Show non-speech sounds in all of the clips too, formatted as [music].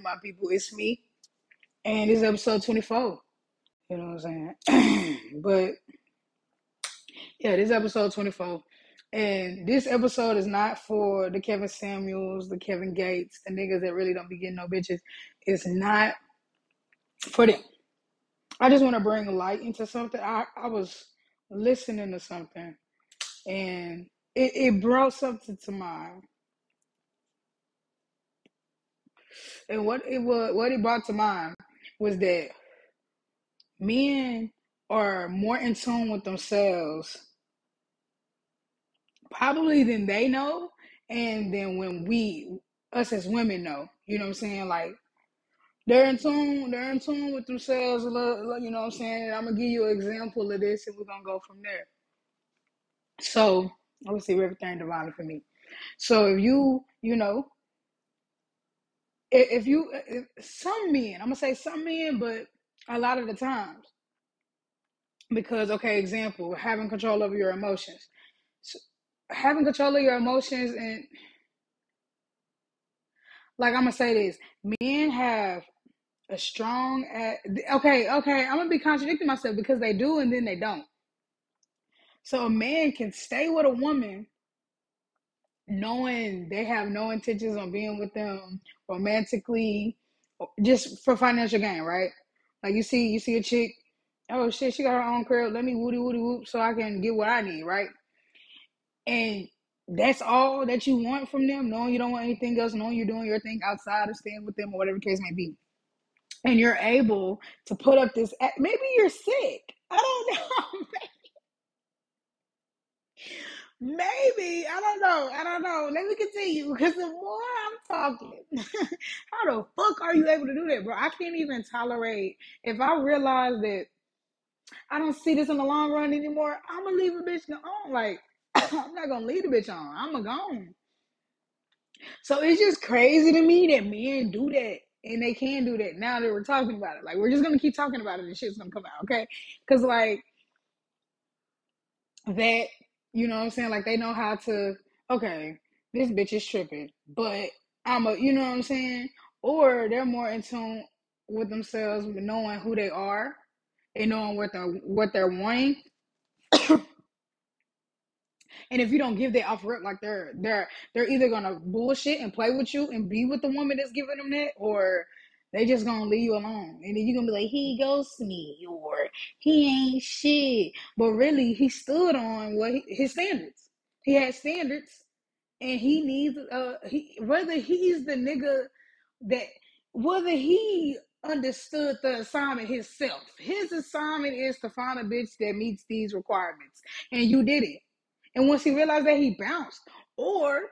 morning, my people. It's me, and it's episode 24. You know what I'm saying? [clears throat] but yeah, this episode 24. And this episode is not for the Kevin Samuels, the Kevin Gates, the niggas that really don't be getting no bitches. It's not for them. I just want to bring light into something. I, I was listening to something and it, it brought something to mind. And what it was what it brought to mind was that men are more in tune with themselves probably than they know and then when we us as women know. You know what I'm saying? Like they're in tune, they're in tune with themselves you know what I'm saying? And I'm gonna give you an example of this and we're gonna go from there. So obviously everything divided for me. So if you, you know, if you uh, if some men, I'm gonna say some men, but a lot of the times, because okay, example, having control over your emotions, so having control of your emotions, and like I'm gonna say this, men have a strong. Okay, okay, I'm gonna be contradicting myself because they do and then they don't. So a man can stay with a woman knowing they have no intentions on being with them romantically, just for financial gain, right? Like you see, you see a chick, oh shit, she got her own crib. Let me woody woody whoop so I can get what I need, right? And that's all that you want from them, knowing you don't want anything else, knowing you're doing your thing outside of staying with them or whatever case may be. And you're able to put up this. Maybe you're sick. I don't [laughs] know. Maybe I don't know. I don't know. Let me continue because the more I'm talking, [laughs] how the fuck are you able to do that, bro? I can't even tolerate if I realize that I don't see this in the long run anymore. I'm gonna leave a bitch on. Like [coughs] I'm not gonna leave the bitch on. I'm gonna go. So it's just crazy to me that men do that and they can do that now that we're talking about it. Like we're just gonna keep talking about it and shit's gonna come out, okay? Because like that you know what I'm saying? Like they know how to, okay, this bitch is tripping, but I'm a, you know what I'm saying? Or they're more in tune with themselves, knowing who they are and knowing what they're what they're wanting. and if you don't give that off rip, like they're they're they're either gonna bullshit and play with you and be with the woman that's giving them that, or they just gonna leave you alone. And then you're gonna be like, he goes to me or he ain't shit. But really he stood on what he, his standards. He had standards and he needs uh he whether he's the nigga that whether he understood the assignment himself. His assignment is to find a bitch that meets these requirements. And you did it. And once he realized that he bounced. Or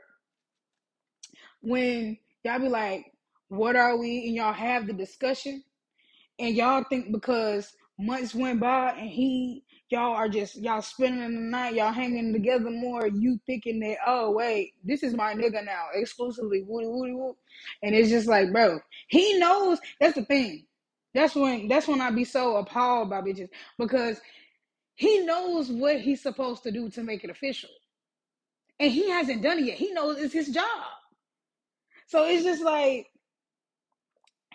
when y'all be like, what are we? And y'all have the discussion, and y'all think because months went by and he, y'all are just y'all spending the night, y'all hanging together more. You thinking that oh wait, this is my nigga now, exclusively woody woody woo, and it's just like bro, he knows. That's the thing. That's when that's when I be so appalled by bitches because he knows what he's supposed to do to make it official, and he hasn't done it yet. He knows it's his job. So it's just like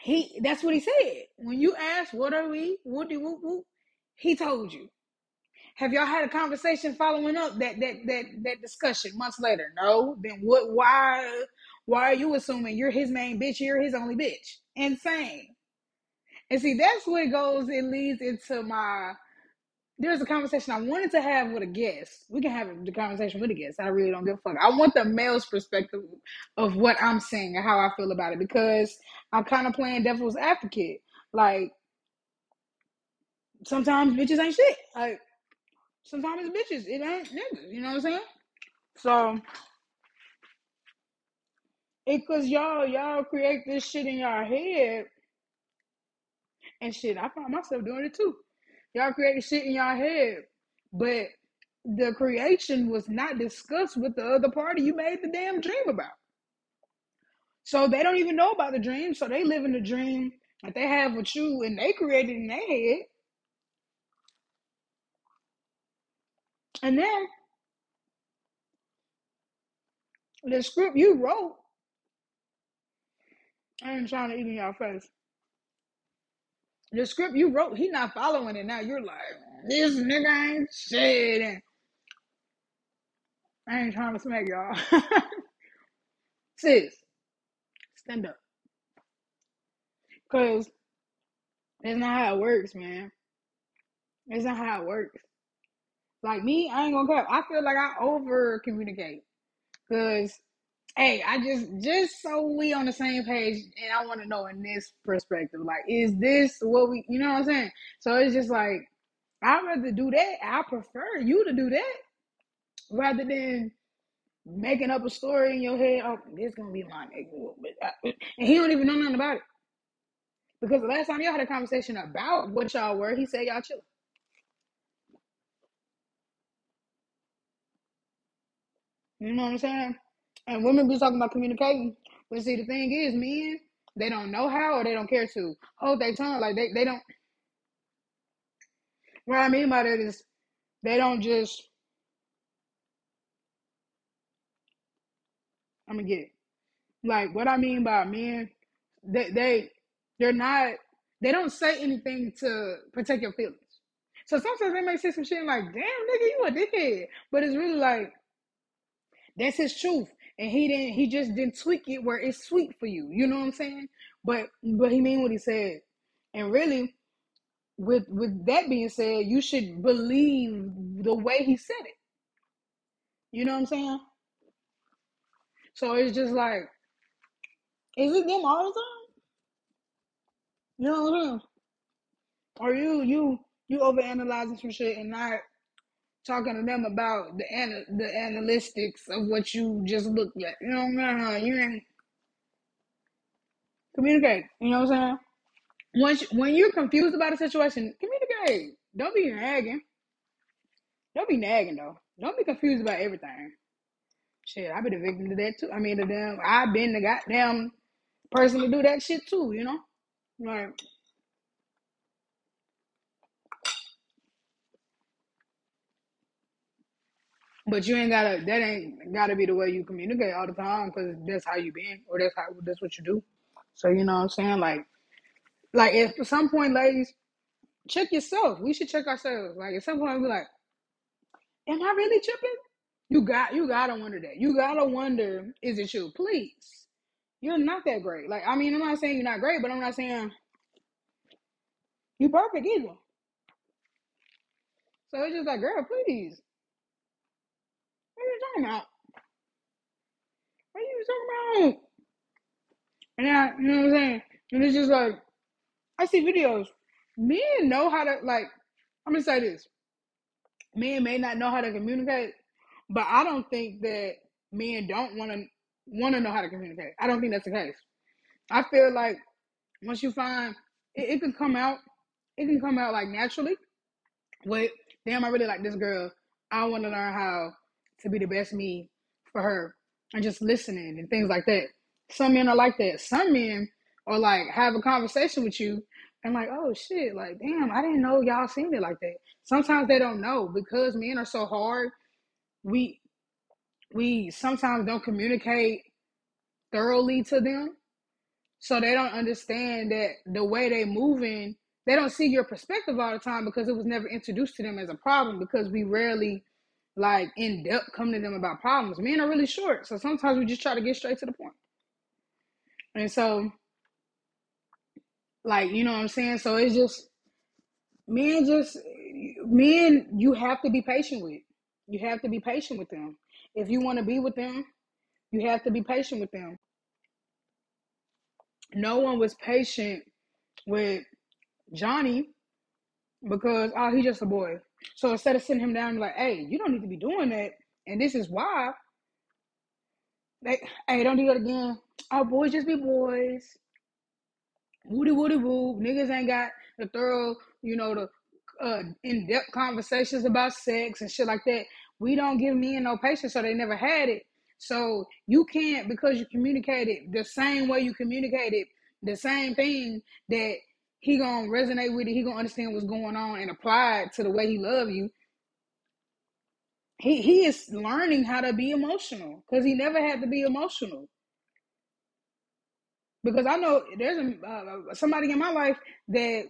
he that's what he said. When you asked what are we, woody whoop whoop, he told you. Have y'all had a conversation following up that that that that discussion months later? No. Then what why why are you assuming you're his main bitch, you're his only bitch? Insane. And see, that's it goes, it leads into my there's a conversation I wanted to have with a guest. We can have the conversation with a guest. I really don't give a fuck. I want the male's perspective of what I'm saying and how I feel about it because I'm kind of playing devil's advocate. Like sometimes bitches ain't shit. Like sometimes bitches. It ain't niggas. You know what I'm saying? So it cause y'all y'all create this shit in y'all head and shit. I find myself doing it too. Y'all create shit in y'all head, but the creation was not discussed with the other party you made the damn dream about. So they don't even know about the dream. So they live in the dream that they have with you and they created in their head. And then the script you wrote, I ain't trying to eat in your face. The script you wrote, he not following it now. You're like, this nigga ain't shit. I ain't trying to smack y'all. [laughs] Sis, stand up. Because that's not how it works, man. That's not how it works. Like me, I ain't gonna cut. I feel like I over communicate. Cause hey, I just just so we on the same page and I wanna know in this perspective. Like, is this what we you know what I'm saying? So it's just like I'd rather do that. I prefer you to do that rather than making up a story in your head. Oh, this gonna be my nigga, I- uh, and he don't even know nothing about it because the last time y'all had a conversation about what y'all were, he said y'all chill. You know what I'm saying? And women be talking about communicating, but see, the thing is, men they don't know how or they don't care to hold their tongue. Like they they don't. What I mean by that is they don't just. I'm gonna get it. Like what I mean by men, they they they're not. They don't say anything to protect your feelings. So sometimes they may say some shit like, "Damn, nigga, you a dickhead," but it's really like that's his truth, and he didn't. He just didn't tweak it where it's sweet for you. You know what I'm saying? But but he mean what he said, and really, with with that being said, you should believe the way he said it. You know what I'm saying? So it's just like, is it them all the time? You know what I'm saying? Or you you you overanalyzing some shit and not talking to them about the ana- the analytics of what you just looked at. You know what I'm saying? You ain't communicate. You know what I'm saying? Once when you're confused about a situation, communicate. Don't be nagging. Don't be nagging though. Don't be confused about everything. Shit, I've been the victim to that too. I mean, damn, I've been the goddamn person to do that shit too. You know, like, but you ain't gotta. That ain't gotta be the way you communicate all the time because that's how you been or that's how that's what you do. So you know what I'm saying? Like, like if at some point, ladies, check yourself. We should check ourselves. Like at some point, be like, am I really tripping? You got you gotta wonder that. You gotta wonder, is it you? Please. You're not that great. Like, I mean, I'm not saying you're not great, but I'm not saying you perfect either. So it's just like, girl, please. Talking about? What are you talking about? And I, you know what I'm saying? And it's just like, I see videos. Men know how to, like, I'm gonna say this. Men may not know how to communicate, but I don't think that men don't want to want to know how to communicate. I don't think that's the case. I feel like once you find it, it can come out, it can come out like naturally. With damn, I really like this girl. I want to learn how to be the best me for her, and just listening and things like that. Some men are like that. Some men are like have a conversation with you and like, oh shit, like damn, I didn't know y'all seen it like that. Sometimes they don't know because men are so hard. We we sometimes don't communicate thoroughly to them so they don't understand that the way they moving, they don't see your perspective all the time because it was never introduced to them as a problem because we rarely like in depth come to them about problems. Men are really short. So sometimes we just try to get straight to the point. And so like, you know what I'm saying? So it's just men just men you have to be patient with. You have to be patient with them. If you want to be with them, you have to be patient with them. No one was patient with Johnny because oh he's just a boy. So instead of sitting him down like, hey, you don't need to be doing that, and this is why. They, hey, don't do it again. Oh, boys just be boys. Woody woody woo. Niggas ain't got the thorough, you know, the uh, in depth conversations about sex and shit like that. We don't give men no patience, so they never had it. So you can't because you communicated the same way you communicated the same thing that he gonna resonate with it. He gonna understand what's going on and apply it to the way he love you. He he is learning how to be emotional because he never had to be emotional. because I know there's a, uh, somebody in my life that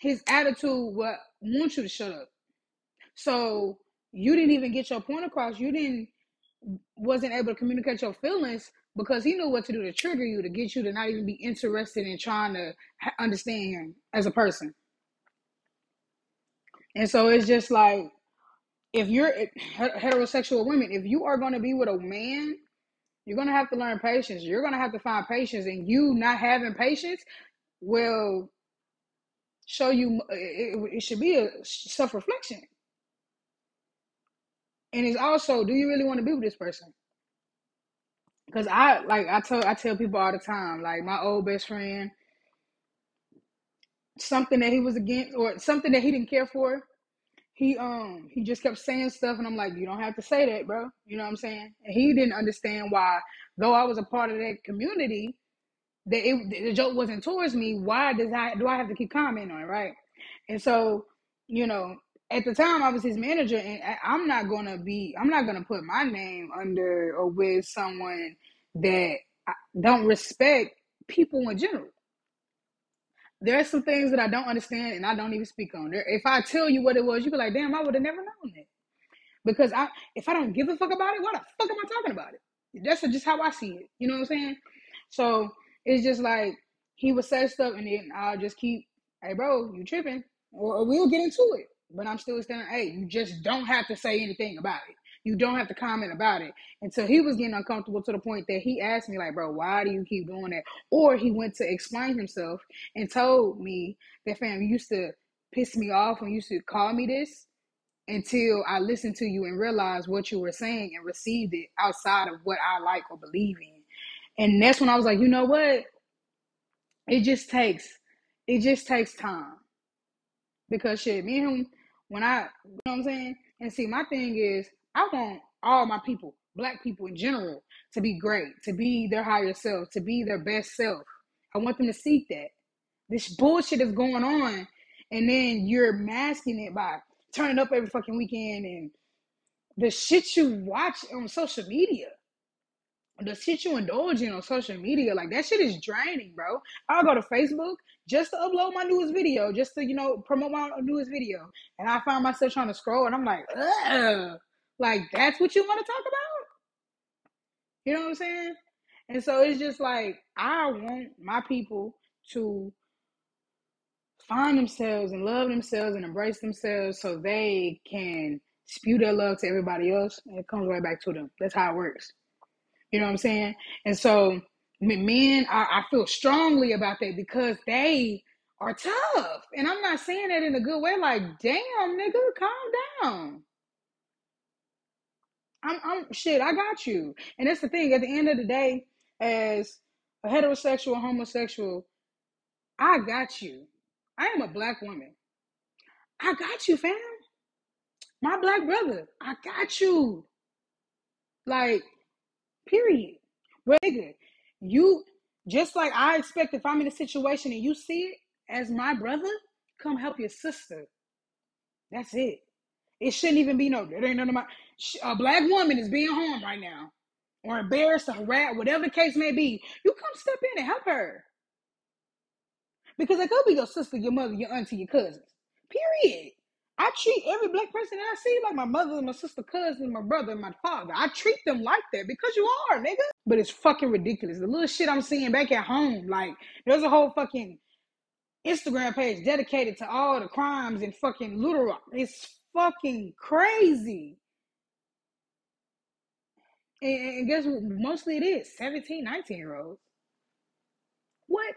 his attitude what want you to shut up. So you didn't even get your point across. You didn't wasn't able to communicate your feelings because he knew what to do to trigger you to get you to not even be interested in trying to understand him as a person. And so it's just like if you're heterosexual women, if you are going to be with a man, you're going to have to learn patience. You're going to have to find patience, and you not having patience will show you. It, it should be a self reflection, and it's also, do you really want to be with this person? Because I like I tell I tell people all the time, like my old best friend, something that he was against or something that he didn't care for he um he just kept saying stuff and I'm like, you don't have to say that, bro. You know what I'm saying? And he didn't understand why, though I was a part of that community, that it, the joke wasn't towards me. Why does I do I have to keep commenting on it, right? And so, you know, at the time I was his manager, and I, am not gonna be, I'm not gonna put my name under or with someone that don't respect people in general there are some things that I don't understand and I don't even speak on. There, if I tell you what it was, you'd be like, damn, I would have never known that. Because I, if I don't give a fuck about it, why the fuck am I talking about it? That's just how I see it. You know what I'm saying? So it's just like he would say stuff and then I'll just keep, hey, bro, you tripping, or we'll get into it. But I'm still standing, hey, you just don't have to say anything about it. You don't have to comment about it. And so he was getting uncomfortable to the point that he asked me, like, bro, why do you keep doing that? Or he went to explain himself and told me that, fam, you used to piss me off when you used to call me this until I listened to you and realized what you were saying and received it outside of what I like or believe in. And that's when I was like, you know what? It just takes, it just takes time. Because shit, me and him, when I, you know what I'm saying? And see, my thing is, I want all my people, black people in general, to be great, to be their higher self, to be their best self. I want them to seek that. This bullshit is going on, and then you're masking it by turning up every fucking weekend and the shit you watch on social media the shit you indulge in on social media, like that shit is draining, bro. I'll go to Facebook just to upload my newest video, just to, you know, promote my newest video. And I find myself trying to scroll and I'm like, ugh. Like, that's what you want to talk about? You know what I'm saying? And so it's just like, I want my people to find themselves and love themselves and embrace themselves so they can spew their love to everybody else and it comes right back to them. That's how it works. You know what I'm saying? And so men, I, I feel strongly about that because they are tough. And I'm not saying that in a good way, like, damn, nigga, calm down. I'm, I'm shit. I got you. And that's the thing. At the end of the day, as a heterosexual, homosexual, I got you. I am a black woman. I got you, fam. My black brother. I got you. Like, period. Nigga, you just like I expect if I'm in a situation and you see it as my brother, come help your sister. That's it. It shouldn't even be no. It ain't none of my. A black woman is being harmed right now, or embarrassed, or harassed, whatever the case may be. You come step in and help her, because it could be your sister, your mother, your auntie, your cousins. Period. I treat every black person that I see like my mother, and my sister, cousin, my brother, my father. I treat them like that because you are, nigga. But it's fucking ridiculous. The little shit I'm seeing back at home, like there's a whole fucking Instagram page dedicated to all the crimes in fucking Little. It's fucking crazy. And, and guess what? Mostly it is 17, 19 year olds. What?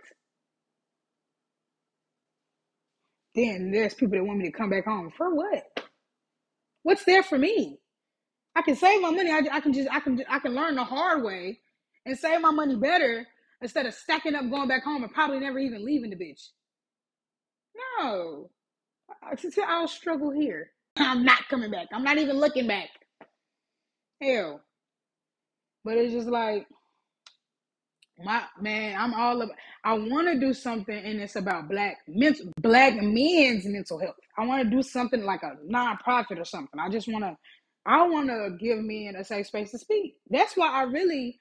Then there's people that want me to come back home. For what? What's there for me? I can save my money. I, I can just I can I can learn the hard way and save my money better instead of stacking up going back home and probably never even leaving the bitch. No. I'll struggle here. I'm not coming back. I'm not even looking back. Hell. But it's just like my man, I'm all about I want to do something and it's about black mental black men's mental health. I want to do something like a nonprofit or something. I just want to I want to give men a safe space to speak. That's why I really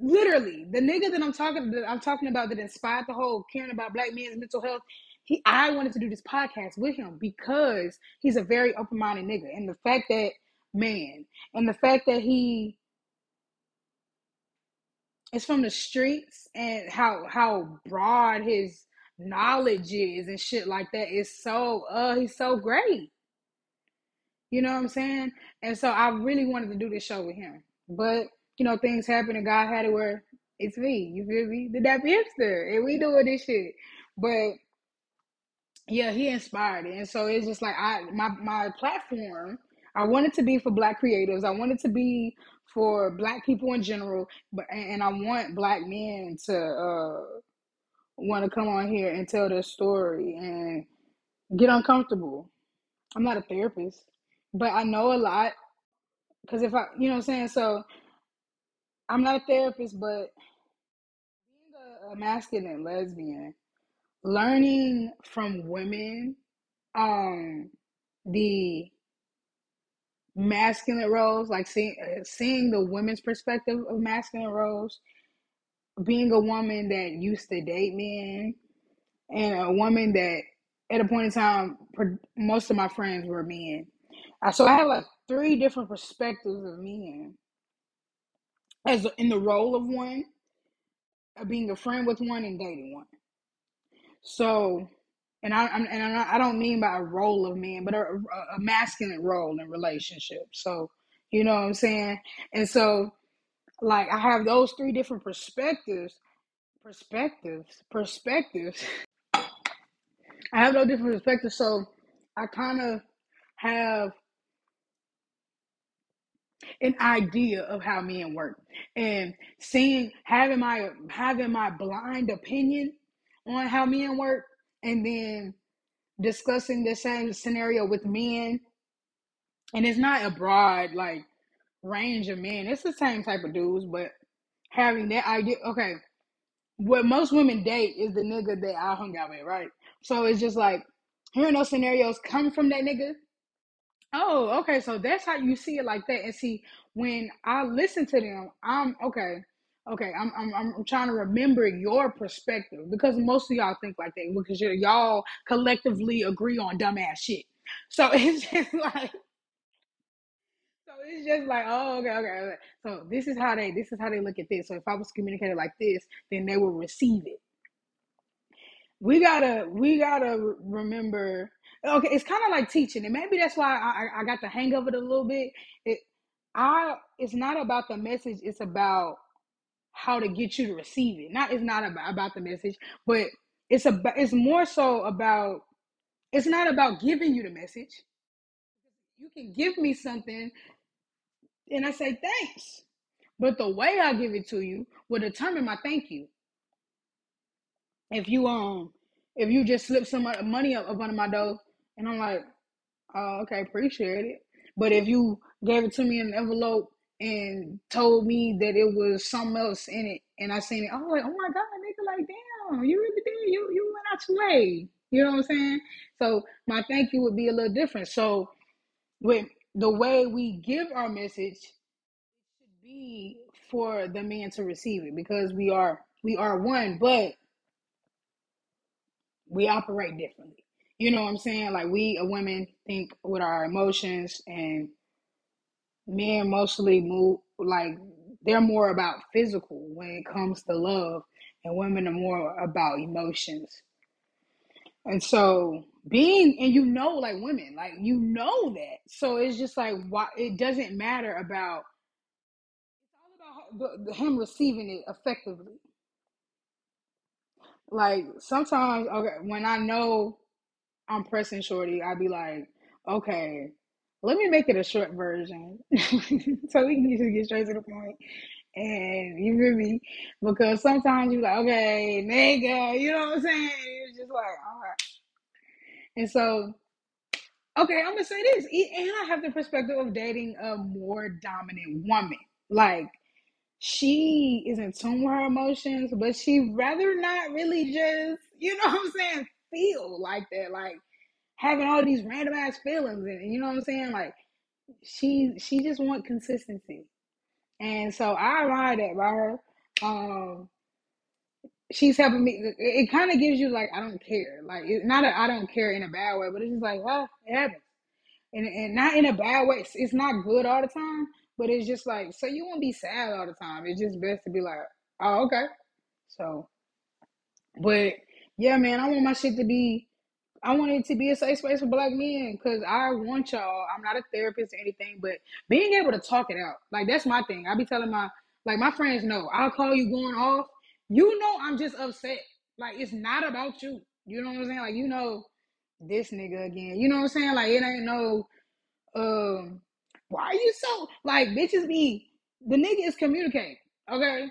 literally the nigga that I'm talking that I'm talking about that inspired the whole caring about black men's mental health. He, I wanted to do this podcast with him because he's a very open minded nigga, and the fact that man, and the fact that he is from the streets and how how broad his knowledge is and shit like that is so uh he's so great. You know what I'm saying? And so I really wanted to do this show with him. But, you know, things happen and God had it where it's me. You feel me? The Dappy Hipster. And we doing this shit. But yeah, he inspired it. And so it's just like I my my platform, I wanted to be for black creatives. I wanted to be for black people in general, but and I want black men to uh want to come on here and tell their story and get uncomfortable. I'm not a therapist, but I know a lot because if I, you know what I'm saying? So I'm not a therapist, but being a, a masculine lesbian, learning from women, um, the masculine roles, like seeing seeing the women's perspective of masculine roles, being a woman that used to date men, and a woman that at a point in time, most of my friends were men. So I have like three different perspectives of men as in the role of one, uh, being a friend with one, and dating one. So, and I I'm, and I don't mean by a role of men, but a, a masculine role in relationships. So, you know what I'm saying? And so, like, I have those three different perspectives, perspectives, perspectives. [laughs] I have no different perspectives. So, I kind of have an idea of how men work and seeing having my having my blind opinion on how men work and then discussing the same scenario with men and it's not a broad like range of men it's the same type of dudes but having that idea okay what most women date is the nigga that i hung out with right so it's just like hearing those scenarios come from that nigga Oh, okay. So that's how you see it like that. And see, when I listen to them, I'm okay. Okay, I'm I'm I'm trying to remember your perspective because most of y'all think like that because you y'all collectively agree on dumbass shit. So [laughs] it's just like so it's just like oh okay, okay okay so this is how they this is how they look at this. So if I was communicated like this, then they will receive it. We gotta we gotta remember okay, it's kind of like teaching, and maybe that's why I, I got the hang of it a little bit. It, I, it's not about the message; it's about how to get you to receive it. Not, it's not about, about the message, but it's about, it's more so about. It's not about giving you the message. You can give me something, and I say thanks, but the way I give it to you will determine my thank you. If you um, if you just slip some money up, up under my door and I'm like, oh, okay, appreciate it. But if you gave it to me in an envelope and told me that it was something else in it, and I seen it, I was like, oh my god, nigga, like damn, you really did, you you went out your way. You know what I'm saying? So my thank you would be a little different. So with the way we give our message, it should be for the man to receive it because we are we are one, but we operate differently. You know what I'm saying? Like we a women think with our emotions and men mostly move like they're more about physical when it comes to love and women are more about emotions. And so being and you know like women, like you know that. So it's just like why it doesn't matter about it's all about him receiving it effectively. Like sometimes okay, when I know I'm pressing shorty, I'd be like, okay, let me make it a short version [laughs] so we can just get straight to the point. And you feel me? Because sometimes you're like, okay, nigga, you know what I'm saying? It's just like, all right. And so, okay, I'm gonna say this, and I have the perspective of dating a more dominant woman. Like, she is in tune with her emotions, but she rather not really just, you know what I'm saying, feel like that, like having all these random ass feelings, and you know what I'm saying, like she she just want consistency, and so I admire that by her. Um, she's helping me. It, it kind of gives you like I don't care, like it's not a I don't care in a bad way, but it's just like ah, it happens, and and not in a bad way. It's, it's not good all the time, but it's just like so you won't be sad all the time. It's just best to be like, oh okay, so. But yeah, man, I want my shit to be I want it to be a safe space for black men because I want y'all. I'm not a therapist or anything, but being able to talk it out, like that's my thing. I be telling my like my friends know I'll call you going off. You know I'm just upset. Like it's not about you. You know what I'm saying? Like you know this nigga again. You know what I'm saying? Like it ain't no um why are you so like bitches be the nigga is communicating. Okay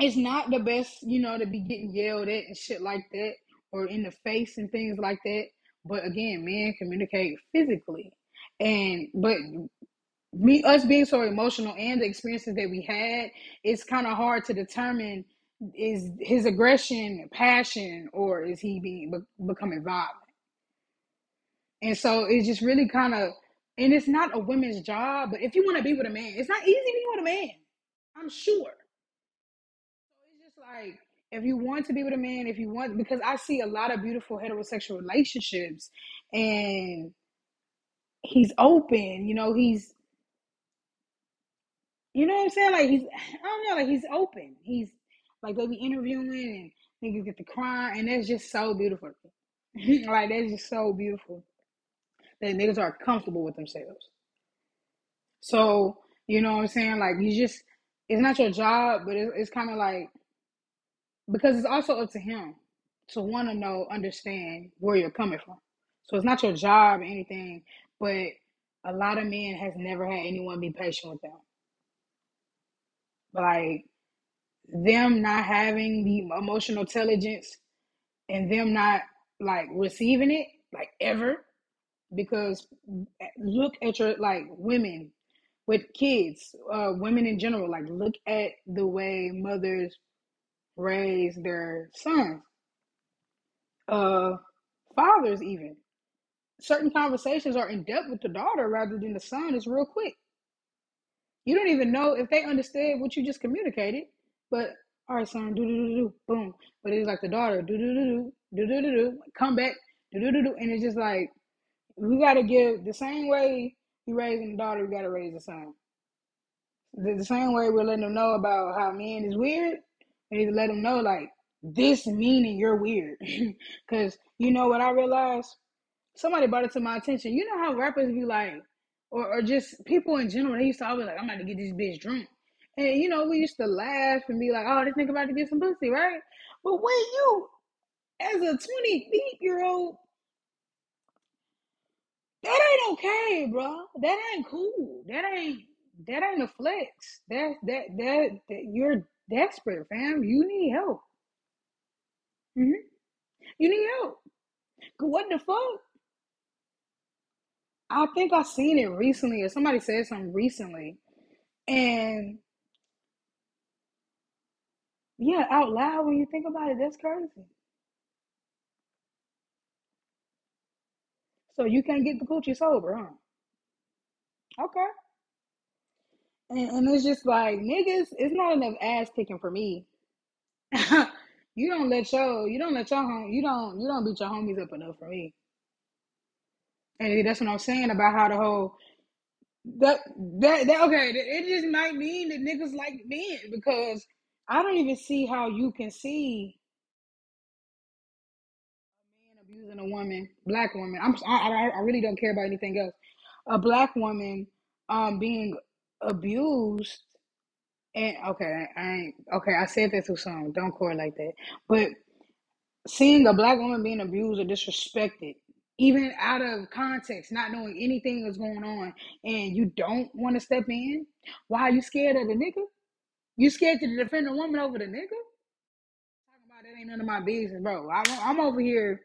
it's not the best, you know, to be getting yelled at and shit like that, or in the face and things like that. But again, men communicate physically, and but me us being so emotional and the experiences that we had, it's kind of hard to determine is his aggression passion or is he being be- becoming violent. And so it's just really kind of, and it's not a women's job. But if you want to be with a man, it's not easy being with a man. I'm sure. It's just like if you want to be with a man, if you want, because I see a lot of beautiful heterosexual relationships, and he's open. You know, he's, you know what I'm saying? Like he's, [sighs] I don't know, like he's open. He's like they be interviewing and niggas get to cry, and that's just so beautiful. [laughs] like that's just so beautiful that niggas are comfortable with themselves. So you know what I'm saying? Like you just, it's not your job, but it's, it's kind of like because it's also up to him to want to know, understand where you're coming from. So it's not your job or anything, but a lot of men has never had anyone be patient with them. Like them not having the emotional intelligence and them not like receiving it like ever because look at your like women with kids uh women in general like look at the way mothers raise their sons, uh, fathers even. Certain conversations are in depth with the daughter rather than the son is real quick. You don't even know if they understand what you just communicated, but all right, son, do do do do, boom. But it's like the daughter, do do do do, do do do come back, do do do do, and it's just like we gotta give the same way you raising the daughter, We gotta raise the son. The, the same way we're letting them know about how men is weird, to let them know like this meaning you're weird [laughs] because you know what i realized somebody brought it to my attention. You know how rappers be like, or, or just people in general, they used to always like, I'm about to get this bitch drunk. And you know, we used to laugh and be like, oh, this nigga about to get some pussy, right? But when you, as a 20 feet year old, that ain't okay, bro. That ain't cool. That ain't that ain't a flex. That that that, that you're desperate, fam. You need help. hmm You need help. What the fuck? I think I seen it recently, or somebody said something recently, and yeah, out loud when you think about it, that's crazy. So you can't get the coochie sober, huh? Okay. And, and it's just like niggas, it's not enough ass kicking for me. [laughs] you don't let your you don't let your home you don't you don't beat your homies up enough for me. And that's what I'm saying about how the whole that that, that okay, it just might mean that niggas like men because I don't even see how you can see a man abusing a woman, black woman. I'm I, I I really don't care about anything else. A black woman um being abused and okay, I ain't okay. I said that too soon. Don't call like that. But seeing a black woman being abused or disrespected, even out of context, not knowing anything that's going on, and you don't want to step in, why are you scared of the nigga? You scared to defend a woman over the nigga? Talking about that ain't none of my business, bro. I, I'm over here.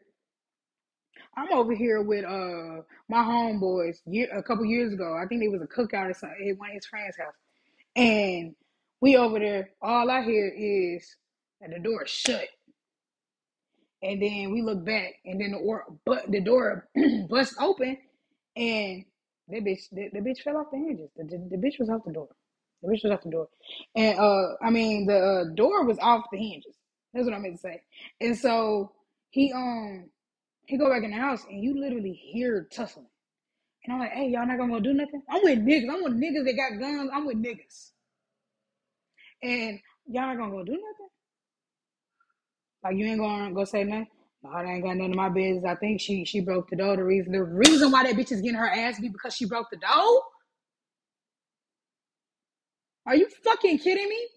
I'm over here with uh my homeboys year, a couple years ago. I think it was a cookout or something at one of his friends' house, and we over there. All I hear is that the door is shut, and then we look back, and then the or but the door [clears throat] bust open, and that bitch the, the bitch fell off the hinges. The, the, the bitch was out the door. The bitch was at the door, and uh, I mean the uh, door was off the hinges. That's what I meant to say. And so he um he go back in the house, and you literally hear tussling. And I'm like, hey, y'all not gonna go do nothing? I'm with niggas. I'm with niggas that got guns. I'm with niggas. And y'all not gonna go do nothing? Like you ain't gonna go say nothing? No, I ain't got none of my business. I think she she broke the door. The reason the reason why that bitch is getting her ass beat because she broke the door? Are you fucking kidding me?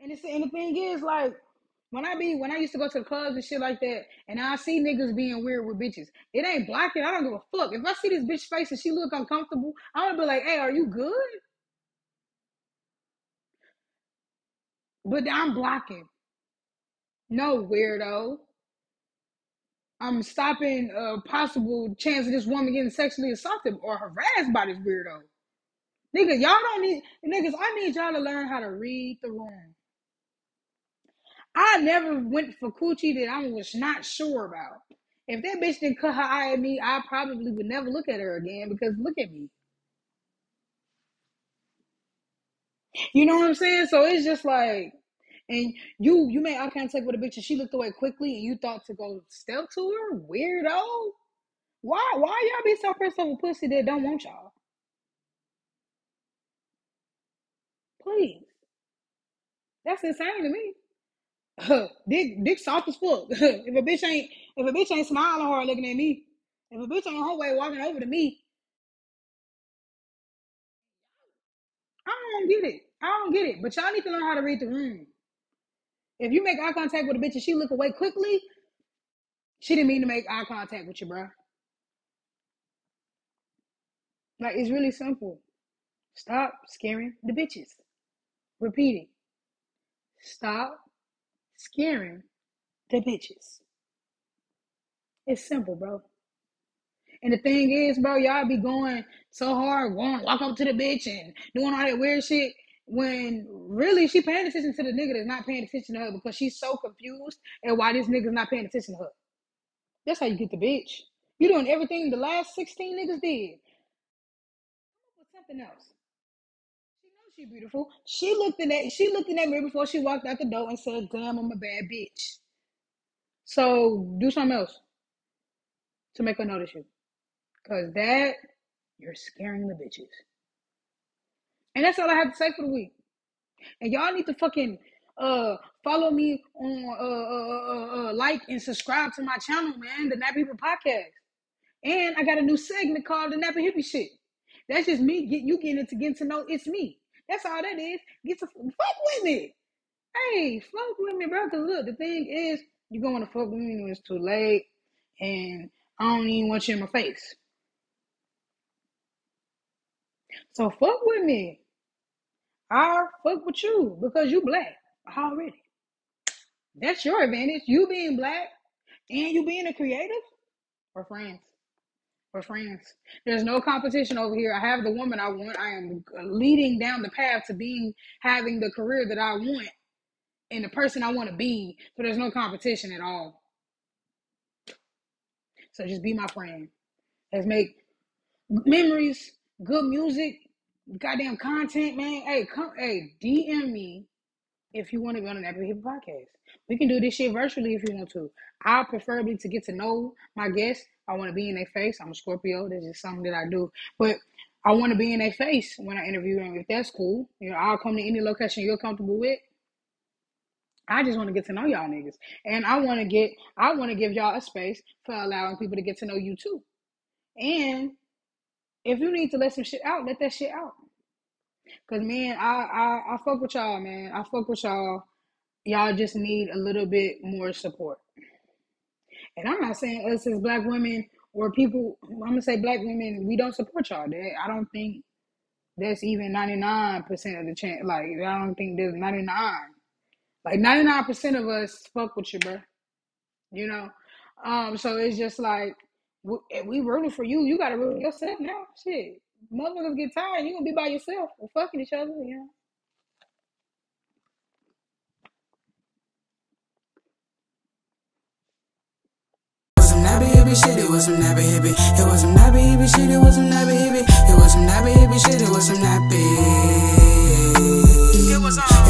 And it's and the thing is like when I be when I used to go to the clubs and shit like that, and I see niggas being weird with bitches, it ain't blocking. I don't give a fuck. If I see this bitch face and she look uncomfortable, I'm gonna be like, "Hey, are you good?" But I'm blocking. No weirdo. I'm stopping a possible chance of this woman getting sexually assaulted or harassed by this weirdo. Nigga, y'all don't need niggas. I need y'all to learn how to read the room. I never went for coochie that I was not sure about. If that bitch didn't cut her eye at me, I probably would never look at her again because look at me. You know what I'm saying? So it's just like, and you you made eye contact with a bitch and she looked away quickly and you thought to go step to her, weirdo. Why why y'all be so pressed over pussy that don't want y'all? Please, that's insane to me. [laughs] dick dick soft as fuck. [laughs] if a bitch ain't if a bitch ain't smiling hard looking at me, if a bitch on her way walking over to me, I don't get it. I don't get it. But y'all need to learn how to read the room. If you make eye contact with a bitch and she look away quickly, she didn't mean to make eye contact with you, bro. Like it's really simple. Stop scaring the bitches. Repeating. Stop scaring the bitches. It's simple, bro. And the thing is, bro, y'all be going so hard, going walk up to the bitch and doing all that weird shit. When really she paying attention to the nigga that's not paying attention to her because she's so confused and why this nigga's not paying attention to her. That's how you get the bitch. You doing everything the last 16 niggas did. With something else. She beautiful. She looked in that she looked in that mirror before she walked out the door and said, damn, I'm a bad bitch. So do something else to make her notice you. Cause that you're scaring the bitches. And that's all I have to say for the week. And y'all need to fucking uh follow me on uh, uh, uh, uh like and subscribe to my channel, man, the Nappy People Podcast. And I got a new segment called the Nappy Hippie Shit. That's just me get you getting to get to know it's me. That's all that is. Get to fuck with me. Hey, fuck with me, bro. Cause look, the thing is, you're going to fuck with me when it's too late, and I don't even want you in my face. So fuck with me. I fuck with you because you black already. That's your advantage. You being black and you being a creative. We're friends. We're friends. There's no competition over here. I have the woman I want. I am leading down the path to being having the career that I want and the person I want to be. So there's no competition at all. So just be my friend. Let's make memories, good music, goddamn content, man. Hey, come, hey, DM me if you want to be on an Epic Hip podcast. We can do this shit virtually if you want to. I preferably to get to know my guests. I want to be in their face. I'm a Scorpio. This is something that I do, but I want to be in their face when I interview them. If that's cool, you know, I'll come to any location you're comfortable with. I just want to get to know y'all niggas, and I want to get, I want to give y'all a space for allowing people to get to know you too. And if you need to let some shit out, let that shit out. Cause man, I I I fuck with y'all, man. I fuck with y'all. Y'all just need a little bit more support. And I'm not saying us as black women or people. I'm gonna say black women. We don't support y'all. I don't think that's even 99 percent of the chance. Like I don't think there's 99. Like 99 percent of us fuck with you, bro. You know. Um. So it's just like we, we rooting for you. You gotta root yourself now. Shit. Motherfuckers get tired. You gonna be by yourself or fucking each other. You know. shit, it was some nappy hippie. It was some nappy hippie shit, it was some nappy hippie. It was some nappy hippie shit, it was some nappy.